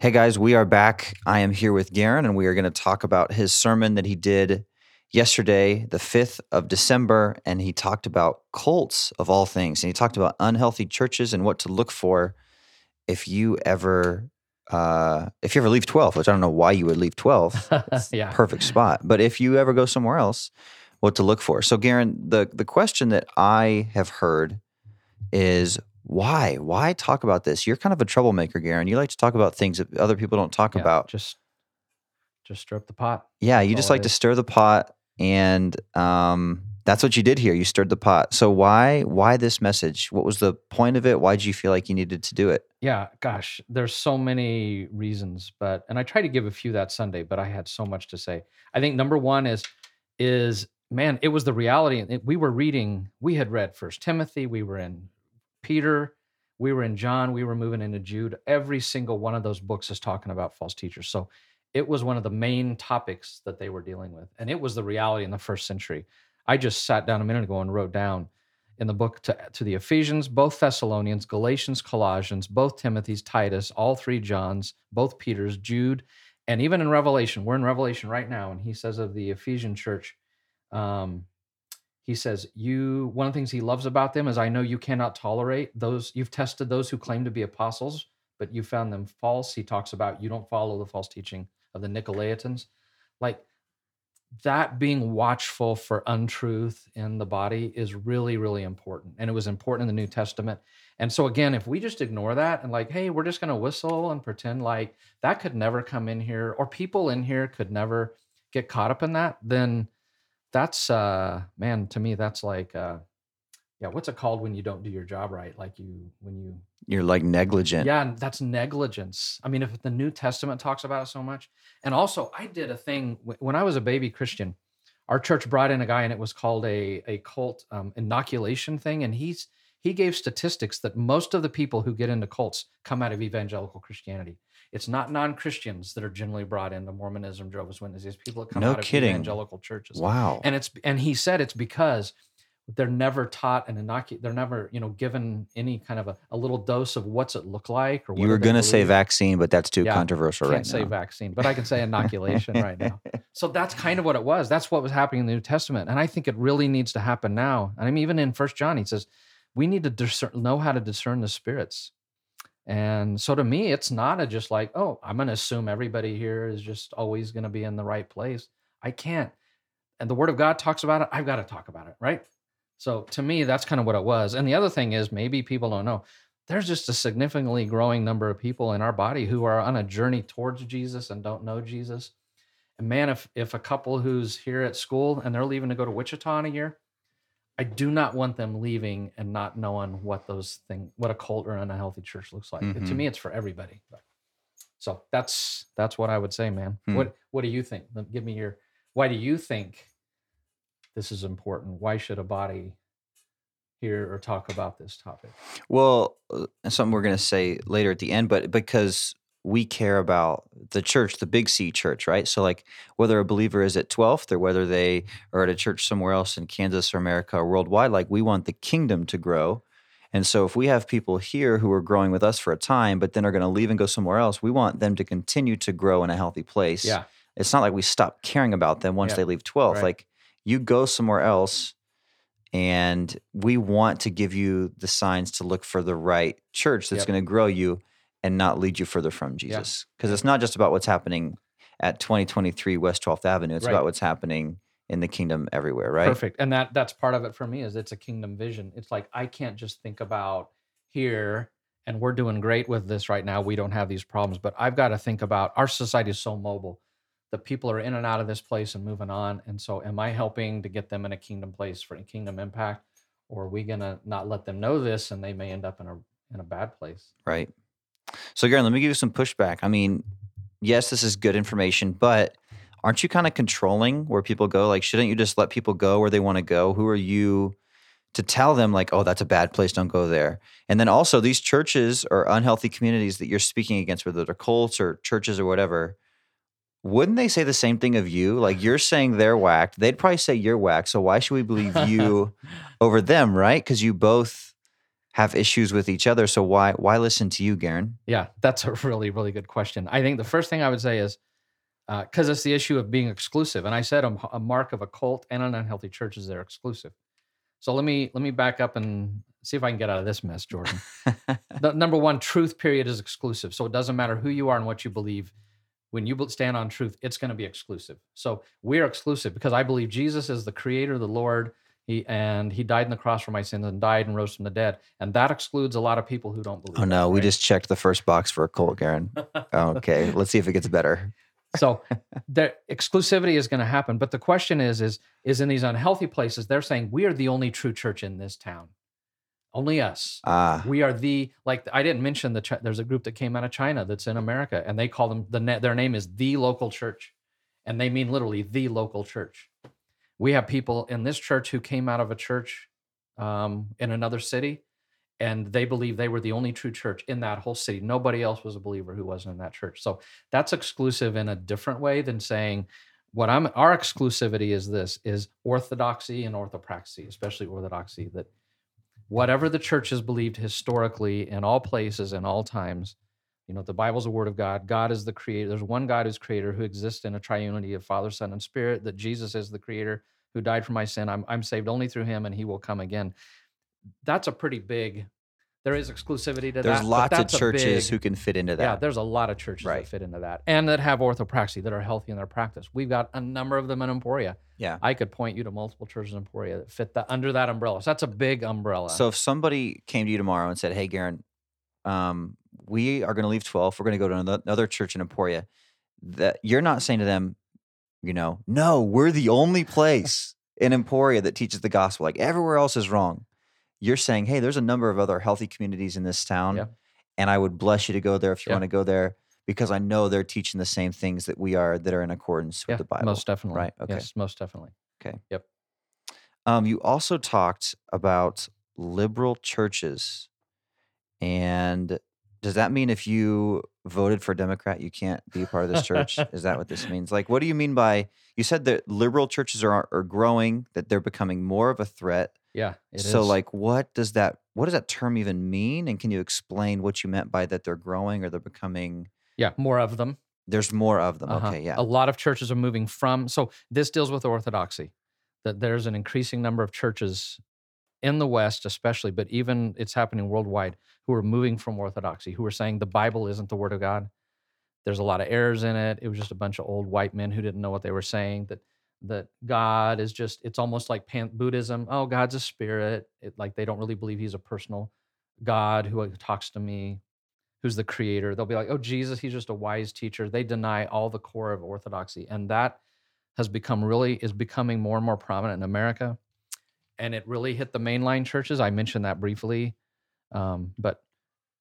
Hey guys, we are back. I am here with Garen, and we are going to talk about his sermon that he did yesterday, the 5th of December. And he talked about cults of all things. And he talked about unhealthy churches and what to look for if you ever. Uh, if you ever leave 12, which I don't know why you would leave 12, it's yeah. perfect spot. But if you ever go somewhere else, what to look for. So, Garen, the the question that I have heard is why? Why talk about this? You're kind of a troublemaker, Garen. You like to talk about things that other people don't talk Yeah, about. Just just stir up the pot. Yeah, you just like to stir the pot, and um, that's what you did here. You stirred the pot. So why why this message? What was the point of it? Why did you feel like you needed to do it? Yeah, gosh, there's so many reasons, but and I tried to give a few that Sunday, but I had so much to say. I think number one is is man, it was the reality. We were reading, we had read First Timothy, we were in Peter, we were in John, we were moving into Jude. Every single one of those books is talking about false teachers. So it was one of the main topics that they were dealing with, and it was the reality in the first century. I just sat down a minute ago and wrote down in the book to, to the Ephesians, both Thessalonians, Galatians, Colossians, both Timothy's, Titus, all three Johns, both Peter's, Jude, and even in Revelation. We're in Revelation right now, and he says of the Ephesian church, um, he says, You one of the things he loves about them is I know you cannot tolerate those, you've tested those who claim to be apostles, but you found them false. He talks about you don't follow the false teaching of the Nicolaitans. Like that being watchful for untruth in the body is really really important and it was important in the new testament and so again if we just ignore that and like hey we're just going to whistle and pretend like that could never come in here or people in here could never get caught up in that then that's uh man to me that's like uh yeah what's it called when you don't do your job right like you when you You're like negligent. yeah, that's negligence. I mean, if the New Testament talks about it so much, and also I did a thing when I was a baby Christian. Our church brought in a guy, and it was called a a cult um, inoculation thing, and he's he gave statistics that most of the people who get into cults come out of evangelical Christianity. It's not non Christians that are generally brought into Mormonism, Jehovah's Witnesses. People that come No out of kidding. evangelical churches Wow. and it's and he said it's because they're never taught an inoculate they're never you know given any kind of a, a little dose of what's it look like or what you were going to say vaccine, but that's too Yeah, controversial can't right say now. vaccine but i can say inoculation right now so that's kind of what it was that's what was happening in the new testament and i think it really needs to happen now and i mean even in first john he says we need to discern, know how to discern the spirits and so to me it's not a just like oh i'm going to assume everybody here is just always going to be in the right place. I can't. And the word of god talks about it i've got to talk about it right? So to me that's kind of what it was. And the other thing is maybe people don't know there's just a significantly growing number of people in our body who are on a journey towards jesus and don't know jesus. And man if if a couple who's here at school and they're leaving to go to wichita in a year i do not want them leaving and not knowing what those things what a cult or an unhealthy church looks like. To Mhm. me it's for everybody. So that's that's what i would say man. Hmm. what what do you think? Give me your why do you think this is important? Why should a body hear or talk about this topic? Well, uh, something we're going to say later at the end, but because we care about the church, the big C church, right? So, like, whether a believer is at 12th or whether they are at a church somewhere else in Kansas or America or worldwide, like, we want the kingdom to grow. And so, if we have people here who are growing with us for a time, but then are going to leave and go somewhere else, we want them to continue to grow in a healthy place. yeah It's not like we stop caring about them once Yeah, they leave 12th. right. Like, you go somewhere else and we want to give you the signs to look for the right church that's Yep. going to grow you and not lead you further from Jesus. Because it's not just about what's happening at 2023 West 12th Avenue. It's Right. about what's happening in the kingdom everywhere, right? Perfect. And that that's part of it for me is it's a kingdom vision. It's like I can't just think about here and we're doing great with this right now. We don't have these problems, but I've got to think about our society is so mobile that people are in and out of this place and moving on. And so am I helping to get them in a kingdom place for a kingdom impact or are we going to not let them know this and they may end up in a in a bad place? Right. So, Garen, let me give you some pushback. I mean, yes, this is good information, but aren't you kind of controlling where people go? Like, shouldn't you just let people go where they want to go? Who are you to tell them, like, oh, that's a bad place, don't go there? And then also, these churches or unhealthy communities that you're speaking against, whether they're cults or churches or whatever, wouldn't they say the same thing of you? Like, you're saying they're whacked. They'd probably say you're whacked. So, why should we believe you over them, right? Because you both have issues with each other. So why why listen to you, Garen? Yeah, that's a really, really good question. I think the first thing I would say is uh, because it's the issue of being exclusive. And I said a, a mark of a cult and an unhealthy church is they're exclusive. So let me let me back up and see if I can get out of this mess, Jordan. the, number one, truth period is exclusive. So it doesn't matter who you are and what you believe. When you stand on truth, it's going to be exclusive. So we're exclusive because I believe Jesus is the creator, the Lord, he, and he died on the cross for my sins and died and rose from the dead. And that excludes a lot of people who don't believe. Oh no, that, we right? just checked the first box for a cult, Garen. okay, let's see if it gets better. so the exclusivity is going to happen. But the question is, is, is in these unhealthy places, they're saying we are the only true church in this town. Only us. Ah, We are the like I didn't mention the there's a group that came out of China that's in America and they call them the their name is the local church, and they mean literally the local church. We have people in this church who came out of a church um, in another city, and they believe they were the only true church in that whole city. Nobody else was a believer who wasn't in that church. So that's exclusive in a different way than saying what I'm. Our exclusivity is this: is orthodoxy and orthopraxy, especially orthodoxy that whatever the church has believed historically in all places and all times you know the bible's a word of god god is the creator there's one god who's creator who exists in a triunity of father son and spirit that jesus is the creator who died for my sin i'm, I'm saved only through him and he will come again that's a pretty big there is exclusivity to that there's lots of churches big- who can fit into that. yeah, there's a lot of churches Right. that fit into that and that have orthopraxy that are healthy in their practice. We've got a number of them in Emporia. yeah. I could point you to multiple churches in Emporia that fit that under that umbrella. So that's a big umbrella. So if somebody came to you tomorrow and said, "Hey, Garen, um, we are going to leave 12. We're going to go to another, church in Emporia," that you're not saying to them, you know, no, we're the only place in Emporia that teaches the gospel. Like everywhere else is wrong. You're saying, hey, there's a number of other healthy communities in this town, Yeah. and I would bless you to go there if you Yeah. want to go there because I know they're teaching the same things that we are that are in accordance yeah, with the Bible. most definitely. Right, okay. Yes, most definitely. Okay. Yep. Um, you also talked about liberal churches, and does that mean if you voted for Democrat, you can't be part of this church? Is that what this means? Like, what do you mean by you said that liberal churches are are growing, that they're becoming more of a threat? Yeah. it so, is. like, what does that what does that term even mean? And can you explain what you meant by that they're growing or they're becoming? yeah, more of them. There's more of them. Uh-huh. Okay, yeah. A lot of churches are moving from. So this deals with orthodoxy. That there's an increasing number of churches in the West, especially, but even it's happening worldwide, who are moving from orthodoxy, who are saying the Bible isn't the Word of God. There's a lot of errors in it. It was just a bunch of old white men who didn't know what they were saying. That that God is just. It's almost like pan- Buddhism. Oh, God's a spirit. It, like they don't really believe He's a personal God who talks to me who's the creator. They'll be like, oh, Jesus, he's just a wise teacher. They deny all the core of orthodoxy. And that has become really, is becoming more and more prominent in America. And it really hit the mainline churches. I mentioned that briefly. Um, but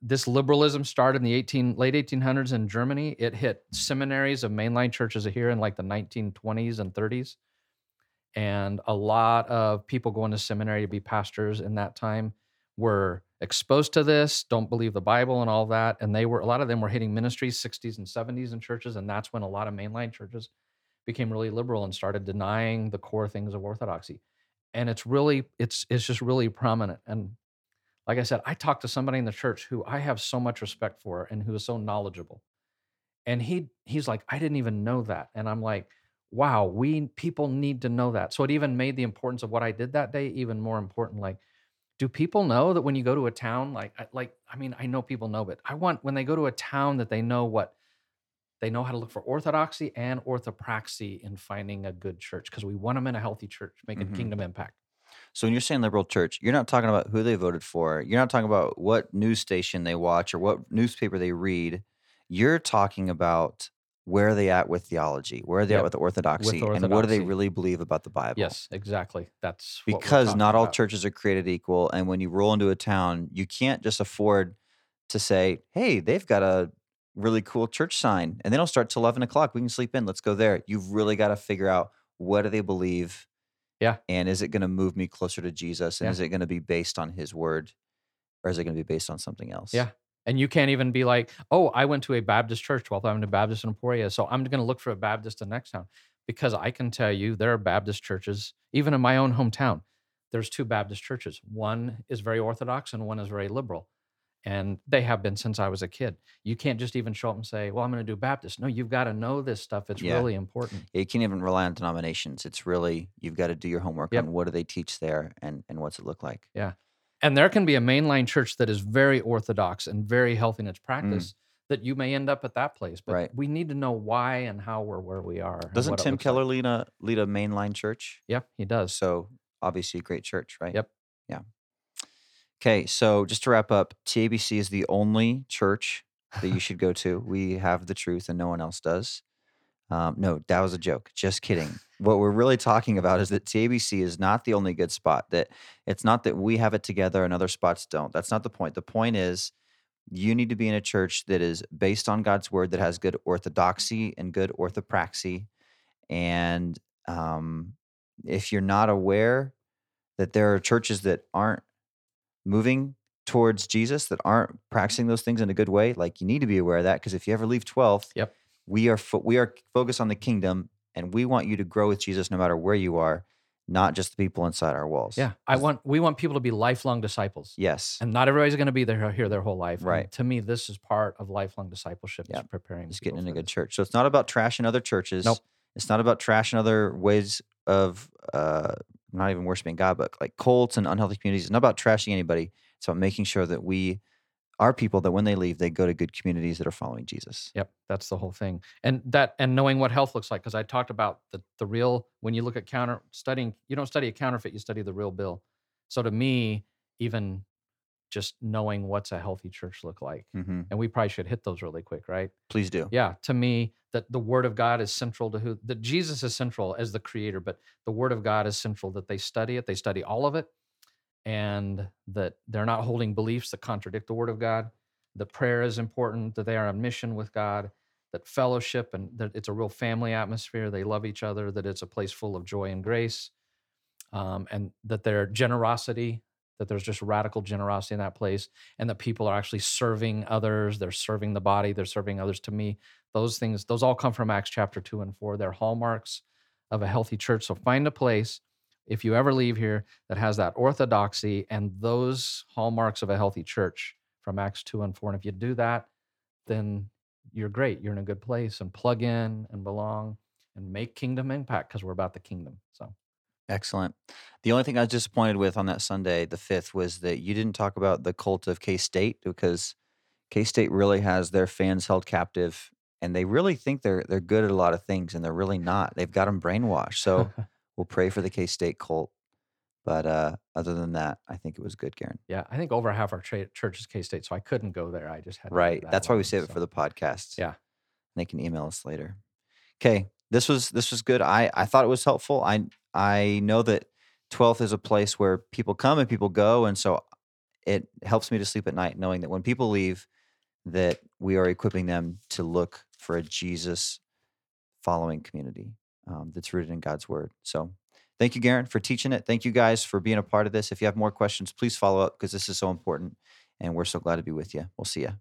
this liberalism started in the 18, late 1800s in Germany. It hit seminaries of mainline churches here in like the 1920s and 30s. And a lot of people going to seminary to be pastors in that time were exposed to this, don't believe the Bible and all that. And they were, a lot of them were hitting ministries, 60s and 70s in churches. And that's when a lot of mainline churches became really liberal and started denying the core things of orthodoxy. And it's really, it's, it's just really prominent. And like I said, I talked to somebody in the church who I have so much respect for and who is so knowledgeable. And he, he's like, I didn't even know that. And I'm like, wow, we people need to know that. So it even made the importance of what I did that day even more important. Like, do people know that when you go to a town, like, like, I mean, I know people know, but I want when they go to a town that they know what they know how to look for orthodoxy and orthopraxy in finding a good church because we want them in a healthy church, making Mhm. kingdom impact. So when you're saying liberal church, you're not talking about who they voted for. You're not talking about what news station they watch or what newspaper they read. You're talking about where are they at with theology? Where are they Yep, at with orthodoxy? And what do they really believe about the Bible? Yes, exactly. That's Because not all about. churches are created equal. And when you roll into a town, you can't just afford to say, hey, they've got a really cool church sign and they don't start till 11 o'clock. We can sleep in. Let's go there. You've really got to figure out what do they believe? Yeah. And is it going to move me closer to Jesus? And Yeah. is it going to be based on his word? Or is it going to be based on something else? Yeah. And you can't even be like, oh, I went to a Baptist church, 12th Avenue Baptist in Emporia. So I'm going to look for a Baptist in next town because I can tell you there are Baptist churches, even in my own hometown, there's two Baptist churches. One is very orthodox and one is very liberal. And they have been since I was a kid. You can't just even show up and say, Well, I'm going to do Baptist. No, you've got to know this stuff. It's Yeah. really important. You can't even rely on denominations. It's really you've got to do your homework Yep. on what do they teach there and and what's it look like. Yeah, and there can be a mainline church that is very orthodox and very healthy in its practice that you may end up at that place. But Mm. Right. we need to know why and how we're where we are. Doesn't Tim Keller Like. lead a lead a mainline church? Yep, he does. So obviously a great church, right? Yep. Yeah. Okay, so just to wrap up, TABC is the only church that you should go to. We have the truth, and no one else does. Um, no, that was a joke. Just kidding. what we're really talking about is that TABC is not the only good spot. That it's not that we have it together and other spots don't. That's not the point. The point is you need to be in a church that is based on God's word, that has good orthodoxy and good orthopraxy. And um, if you're not aware that there are churches that aren't moving towards Jesus, that aren't practicing those things in a good way, like you need to be aware of that. Because if you ever leave 12th, Yep. we are fo- we are focused on the kingdom, and we want you to grow with Jesus no matter where you are, not just the people inside our walls. yeah, I want we want people to be lifelong disciples. Yes. And not everybody's going to be there here their whole life. And Right. to me, this is part of lifelong discipleship. is preparing. just getting in a good this. church. So it's not about trashing other churches. Nope. It's not about trashing other ways of uh not even worshiping God, but like cults and unhealthy communities. It's not about trashing anybody. It's about making sure that we are people that when they leave, they go to good communities that are following Jesus. Yep, that's the whole thing. And that and knowing what health looks like because I talked about the the real when you look at counter studying, you don't study a counterfeit, you study the real bill. So to me, even just knowing what's a healthy church look like. hmm And we probably should hit those really quick, right? Please do. Yeah, to me that the word of God is central to who that Jesus is central as the creator, but the word of God is central that they study it, they study all of it and that they're not holding beliefs that contradict the word of God. That prayer is important, that they are on mission with God, that fellowship and that it's a real family atmosphere. They love each other, that it's a place full of joy and grace, um, and that their generosity, that there's just radical generosity in that place, and that people are actually serving others. They're serving the body, they're serving others to me. Those things, those all come from Acts chapter two and four. They're hallmarks of a healthy church. So find a place if you ever leave here that has that orthodoxy and those hallmarks of a healthy church from Acts 2 and 4. And if you do that, then you're great. You're in a good place and plug in and belong and make kingdom impact because we're about the kingdom. So, Excellent. The only thing I was disappointed with on that Sunday, the fifth, was that you didn't talk about the cult of K State because K State really has their fans held captive, and they really think they're they're good at a lot of things, and they're really not. They've got them brainwashed. So we'll pray for the K State cult. But uh, other than that, I think it was good, Garen. yeah, I think over half our tra- church is K State. So I couldn't go there. I just had to Right. that That's why we save it for the podcast. Yeah. They can email us later. Okay. This was this was good. I I thought it was helpful. I I know that 12th is a place where people come and people go, and so it helps me to sleep at night knowing that when people leave, that we are equipping them to look for a Jesus following community um, that's rooted in God's word. So. Thank you, Garen, for teaching it. Thank you guys for being a part of this. If you have more questions, please follow up because this is so important. And we're so glad to be with you. We'll see you.